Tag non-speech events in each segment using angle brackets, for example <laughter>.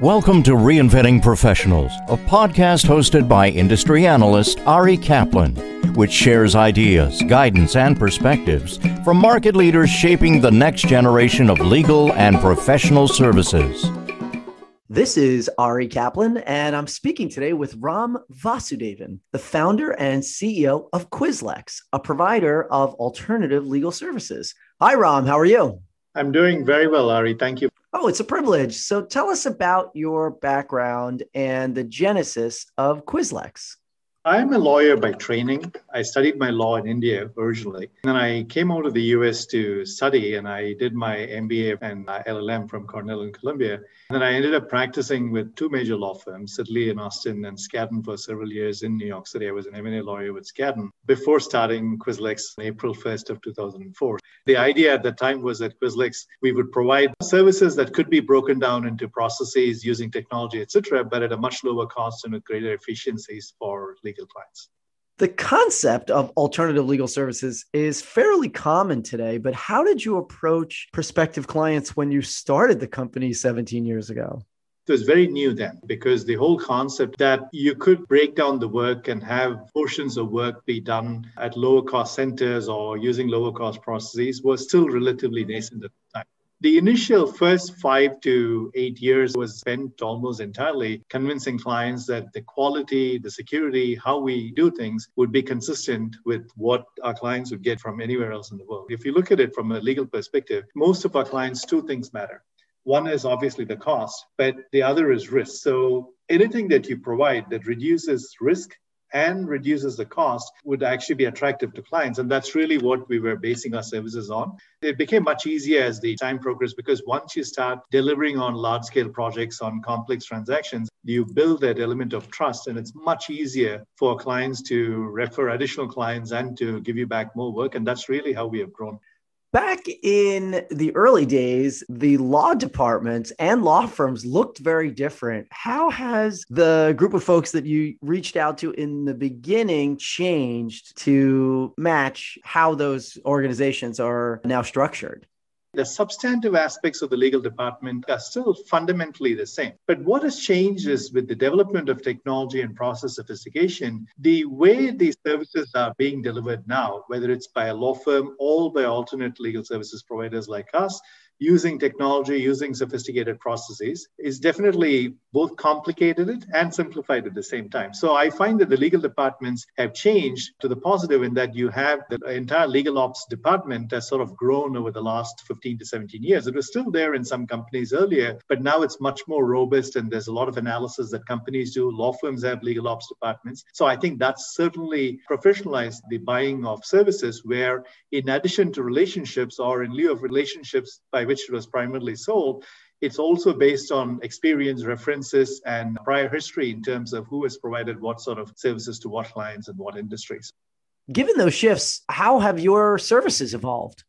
Welcome to Reinventing Professionals, a podcast hosted by industry analyst Ari Kaplan, which shares ideas, guidance, and perspectives from market leaders shaping the next generation of legal and professional services. This is Ari Kaplan, and I'm speaking today with Ram Vasudevan, the founder and CEO of QuisLex, a provider of alternative legal services. Hi, Ram. How are you? I'm doing very well, Ari. Thank you Oh, it's a privilege. So tell us about your background and the genesis of QuisLex. I'm a lawyer by training. I studied my law in India originally. And then I came out of the US to study and I did my MBA and LLM from Cornell and Columbia. And then I ended up practicing with two major law firms, Sidley in Austin and Skadden for several years in New York City. I was an M&A lawyer with Skadden before starting QuisLex April 1st of 2004. The idea at the time was that QuisLex, we would provide services that could be broken down into processes using technology, etc., but at a much lower cost and with greater efficiencies for legal legal clients. The concept of alternative legal services is fairly common today, but how did you approach prospective clients when you started the company 17 years ago? It was very new then because the whole concept that you could break down the work and have portions of work be done at lower cost centers or using lower cost processes was still relatively nascent at the time. The initial first five to eight years was spent almost entirely convincing clients that the quality, the security, how we do things would be consistent with what our clients would get from anywhere else in the world. If you look at it from a legal perspective, most of our clients, two things matter. One is obviously the cost, but the other is risk. So anything that you provide that reduces risk and reduces the cost would actually be attractive to clients. And that's really what we were basing our services on. It became much easier as the time progressed because once you start delivering on large scale projects, on complex transactions, you build that element of trust and it's much easier for clients to refer additional clients and to give you back more work. And that's really how we have grown. Back in the early days, the law departments and law firms looked very different. How has the group of folks that you reached out to in the beginning changed to match how those organizations are now structured? The substantive aspects of the legal department are still fundamentally the same. But what has changed is with the development of technology and process sophistication, the way these services are being delivered now, whether it's by a law firm or by alternate legal services providers like us, using technology, using sophisticated processes is definitely both complicated it and simplified at the same time. So I find that the legal departments have changed to the positive in that you have the entire legal ops department has sort of grown over the last 15 to 17 years. It was still there in some companies earlier, but now it's much more robust and there's a lot of analysis that companies do. Law firms have legal ops departments. So I think that's certainly professionalized the buying of services where in addition to relationships or in lieu of relationships by which it was primarily sold, it's also based on experience, references, and prior history in terms of who has provided what sort of services to what clients and what industries. Given those shifts, how have your services evolved?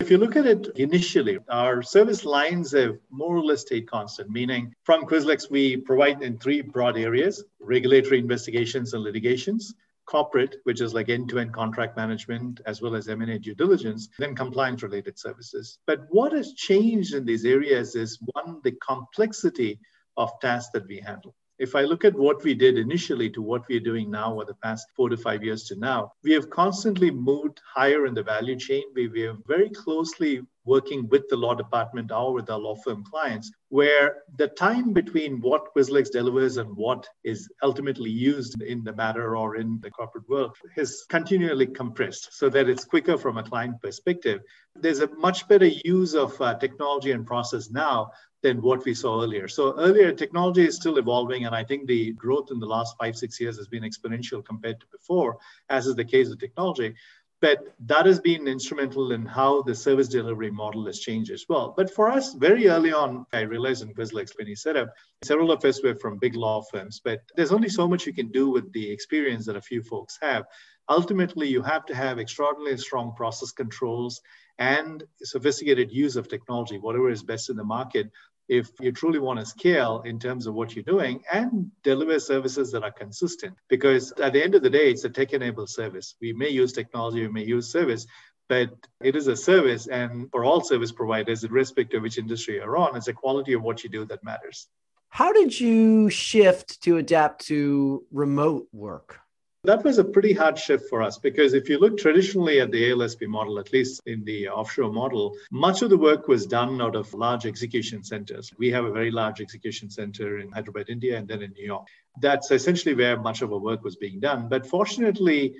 If you look at it initially, our service lines have more or less stayed constant, meaning from QuisLex, we provide in three broad areas regulatory investigations and litigations, corporate, which is like end-to-end contract management, as well as M&A due diligence, then compliance-related services. But what has changed in these areas is one, the complexity of tasks that we handle. If I look at what we did initially to what we are doing now over the past four to five years to now, we have constantly moved higher in the value chain. We, we are very closely working with the law department or with our law firm clients, where the time between what QuisLex delivers and what is ultimately used in the matter or in the corporate world is continually compressed so that it's quicker from a client perspective. There's a much better use of uh, technology and process now than what we saw earlier. So earlier, technology is still evolving, and I think the growth in the last five, six years has been exponential compared to before, as is the case with technology. But that has been instrumental in how the service delivery model has changed as well. But for us, very early on, I realized in QuisLex when he set up, several of us were from big law firms, but there's only so much you can do with the experience that a few folks have. Ultimately, you have to have extraordinarily strong process controls and sophisticated use of technology, whatever is best in the market, if you truly want to scale in terms of what you're doing and deliver services that are consistent. Because at the end of the day, it's a tech enabled service. We may use technology, we may use service, but it is a service. And for all service providers, irrespective of which industry you're on, it's the quality of what you do that matters. How did you shift to adapt to remote work? That was a pretty hard shift for us because if you look traditionally at the ALSP model, at least in the offshore model, much of the work was done out of large execution centers. We have a very large execution center in Hyderabad, India, and then in New York. That's essentially where much of our work was being done. But fortunately,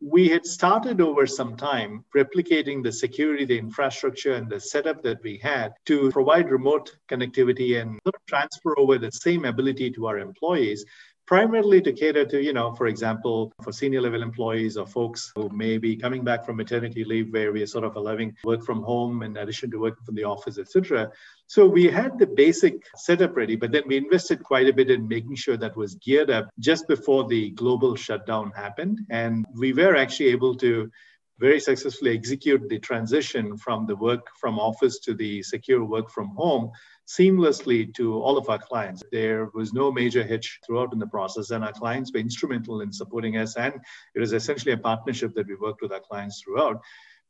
we had started over some time replicating the security, the infrastructure, and the setup that we had to provide remote connectivity and transfer over the same ability to our employees primarily to cater to, you know, for example, for senior level employees or folks who may be coming back from maternity leave where we are sort of allowing work from home in addition to working from the office, etc. So we had the basic setup ready, but then we invested quite a bit in making sure that was geared up just before the global shutdown happened. And we were actually able to very successfully execute the transition from the work from office to the secure work from home seamlessly to all of our clients. There was no major hitch throughout in the process, and our clients were instrumental in supporting us. And it was essentially a partnership that we worked with our clients throughout.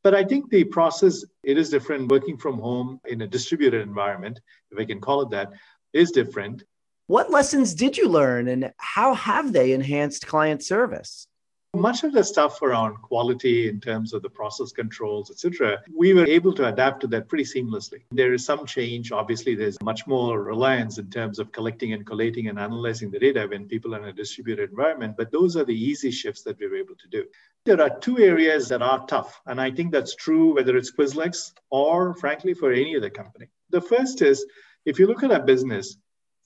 But I think the process, it is different. Working from home in a distributed environment, if I can call it that, is different. What lessons did you learn, and how have they enhanced client service? Much of the stuff around quality in terms of the process controls, etc., we were able to adapt to that pretty seamlessly. There is some change. Obviously, there's much more reliance in terms of collecting and collating and analyzing the data when people are in a distributed environment, but those are the easy shifts that we were able to do. There are two areas that are tough, and I think that's true whether it's QuisLex or, frankly, for any other company. The first is if you look at our business,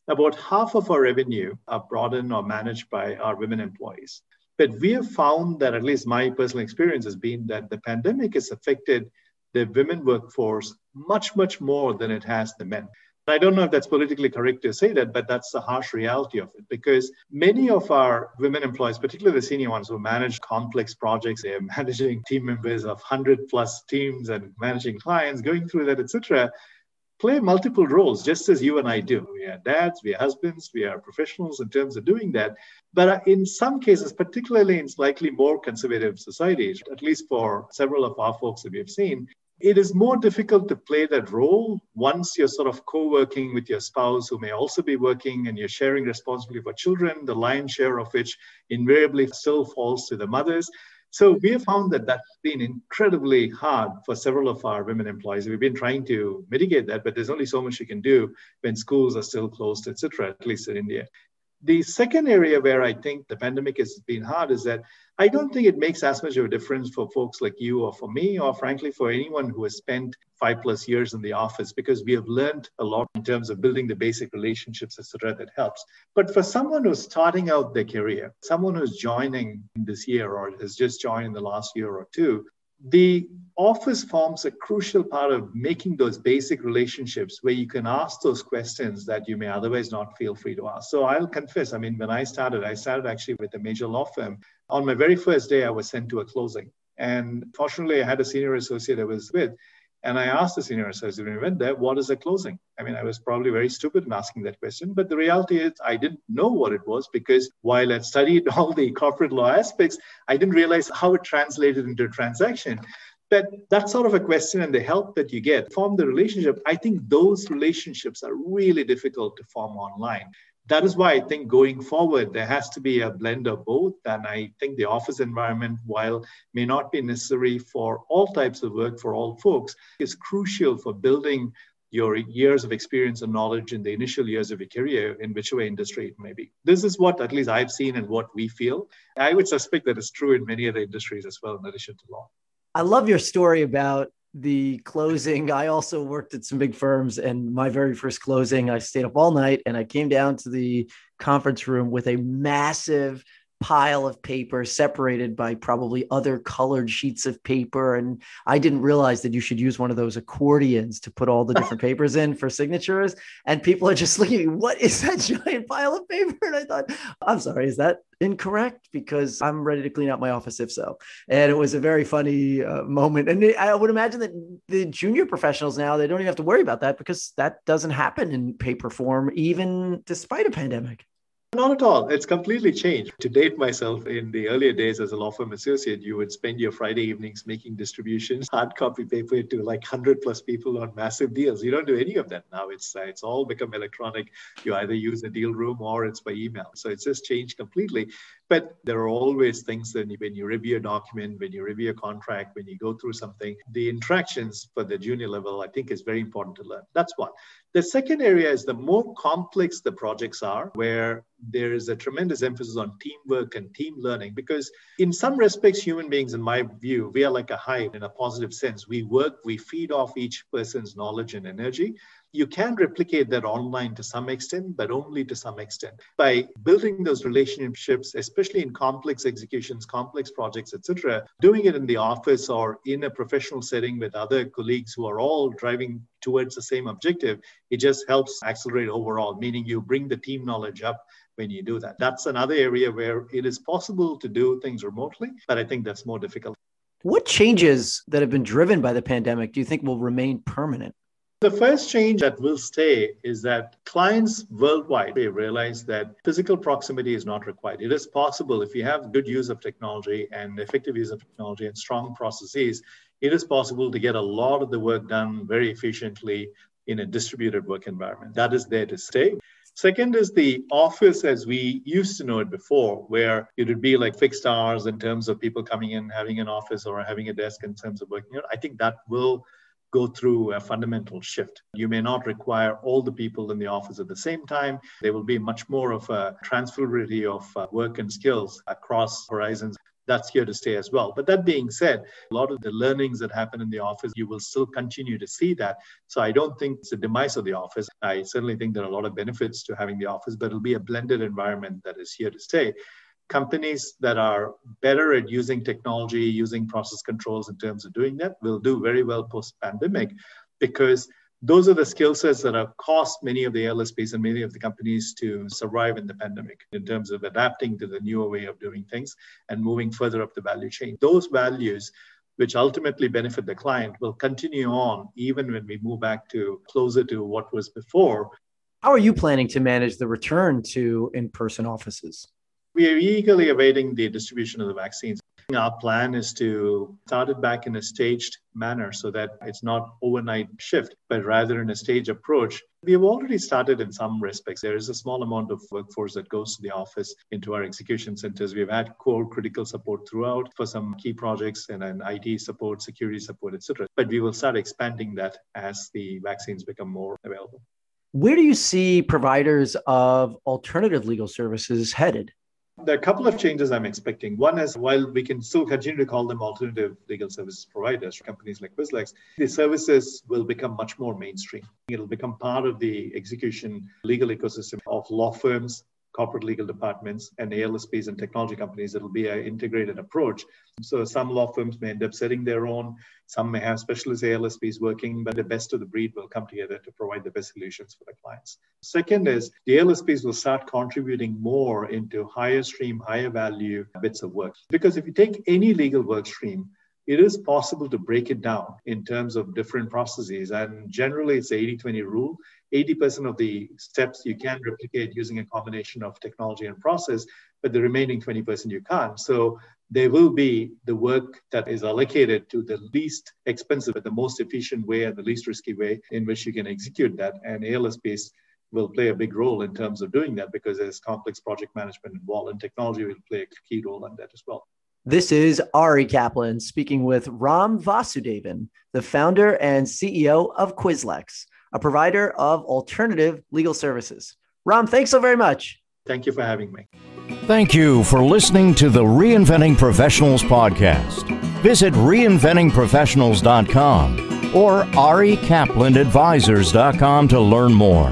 about half of our revenue are brought in or managed by our women employees. But we have found that, at least my personal experience has been that the pandemic has affected the women workforce much, much more than it has the men. I don't know if that's politically correct to say that, but that's the harsh reality of it because many of our women employees, particularly the senior ones who manage complex projects, they're <laughs> managing team members of 100 plus teams and managing clients, going through that, etc play multiple roles, just as you and I do. We are dads, we are husbands, we are professionals in terms of doing that. But uh, in some cases, particularly in slightly more conservative societies, at least for several of our folks that we have seen, it is more difficult to play that role once you're sort of co-working with your spouse who may also be working and you're sharing responsibility for children, the lion's share of which invariably still falls to the mothers. So we have found that that's been incredibly hard for several of our women employees. We've been trying to mitigate that, but there's only so much you can do when schools are still closed, etc. At least in India. The second area where I think the pandemic has been hard is that I don't think it makes as much of a difference for folks like you or for me, or frankly, for anyone who has spent five plus years in the office, because we have learned a lot in terms of building the basic relationships, etc., that helps. But for someone who's starting out their career, someone who's joining this year or has just joined in the last year or two, the office forms a crucial part of making those basic relationships where you can ask those questions that you may otherwise not feel free to ask. So I'll confess, I mean, when I started, I started actually with a major law firm. On my very first day, I was sent to a closing. And fortunately, I had a senior associate I was with and I asked the senior associate when we went there, what is the closing? I mean, I was probably very stupid in asking that question, but the reality is I didn't know what it was because while I'd studied <laughs> all the corporate law aspects, I didn't realize how it translated into a transaction. But that sort of a question and the help that you get form the relationship. I think those relationships are really difficult to form online that is why I think going forward, there has to be a blend of both. And I think the office environment, while may not be necessary for all types of work for all folks, is crucial for building your years of experience and knowledge in the initial years of your career in whichever industry it may be. This is what at least I've seen and what we feel. I would suspect that it's true in many other industries as well, in addition to law. I love your story about the closing, I also worked at some big firms, and my very first closing, I stayed up all night and I came down to the conference room with a massive pile of paper separated by probably other colored sheets of paper. And i didn't realize that you should use one of those accordions to put all the different <laughs> papers in for signatures. And people are just <laughs> looking at me what is that giant pile of paper? And i thought i'm sorry is that incorrect? Because i'm ready to clean out my office if so. And it was a very funny uh, moment. And i would imagine that the junior professionals now they don't even have to worry about that because that doesn't happen in paper form even despite a pandemic Not at all. It's completely changed. To date myself, in the earlier days as a law firm associate, you would spend your Friday evenings making distributions, hard copy paper to like 100 plus people on massive deals. You don't do any of that now. It's uh, it's all become electronic. You either use a deal room or it's by email. So it's just changed completely. But there are always things that when you review a document, when you review a contract, when you go through something, the interactions for the junior level, I think, is very important to learn. That's one. The second area is the more complex the projects are, where there is a tremendous emphasis on teamwork and team learning because in some respects human beings in my view we are like a hive in a positive sense we work we feed off each person's knowledge and energy you can replicate that online to some extent, but only to some extent. By building those relationships, especially in complex executions, complex projects, etc., doing it in the office or in a professional setting with other colleagues who are all driving towards the same objective, it just helps accelerate overall, meaning you bring the team knowledge up when you do that. That's another area where it is possible to do things remotely, but I think that's more difficult. What changes that have been driven by the pandemic do you think will remain permanent? The first change that will stay is that clients worldwide they realize that physical proximity is not required. It is possible if you have good use of technology and effective use of technology and strong processes, it is possible to get a lot of the work done very efficiently in a distributed work environment. That is there to stay. Second is the office as we used to know it before, where it would be like fixed hours in terms of people coming in, having an office or having a desk in terms of working. I think that will go through a fundamental shift. You may not require all the people in the office at the same time. There will be much more of a transferability of uh, work and skills across horizons. That's here to stay as well. But that being said, a lot of the learnings that happen in the office, you will still continue to see that. So I don't think it's a demise of the office. I certainly think there are a lot of benefits to having the office, but it'll be a blended environment that is here to stay companies that are better at using technology, using process controls in terms of doing that, will do very well post pandemic because those are the skill sets that have cost many of the LSPs and many of the companies to survive in the pandemic in terms of adapting to the newer way of doing things and moving further up the value chain. Those values, which ultimately benefit the client, will continue on even when we move back to closer to what was before. How are you planning to manage the return to in person offices? We are eagerly awaiting the distribution of the vaccines. Our plan is to start it back in a staged manner so that it's not overnight shift, but rather in a stage approach. We have already started in some respects. There is a small amount of workforce that goes to the office into our execution centers. We've had core critical support throughout for some key projects and an IT support, security support, etc. But we will start expanding that as the vaccines become more available. Where do you see providers of alternative legal services headed? There are a couple of changes I'm expecting. One is while we can still continue to call them alternative legal services providers, companies like QuisLex, the services will become much more mainstream. It'll become part of the execution legal ecosystem of law firms, corporate legal departments and ALSPs and technology companies, it'll be an integrated approach. So some law firms may end up setting their own, some may have specialist ALSPs working, but the best of the breed will come together to provide the best solutions for the clients. Second is the ALSPs will start contributing more into higher stream, higher value bits of work. Because if you take any legal work stream, it is possible to break it down in terms of different processes. And generally, it's the 80 20 rule. 80% of the steps you can replicate using a combination of technology and process, but the remaining 20% you can't. So there will be the work that is allocated to the least expensive, but the most efficient way and the least risky way in which you can execute that. And ALSPs will play a big role in terms of doing that because there's complex project management involved, and technology will play a key role in that as well. This is Ari Kaplan speaking with Ram Vasudevan, the founder and CEO of QuisLex, a provider of alternative legal services. Ram, thanks so very much. Thank you for having me. Thank you for listening to the Reinventing Professionals podcast. Visit reinventingprofessionals.com or arikaplanadvisors.com to learn more.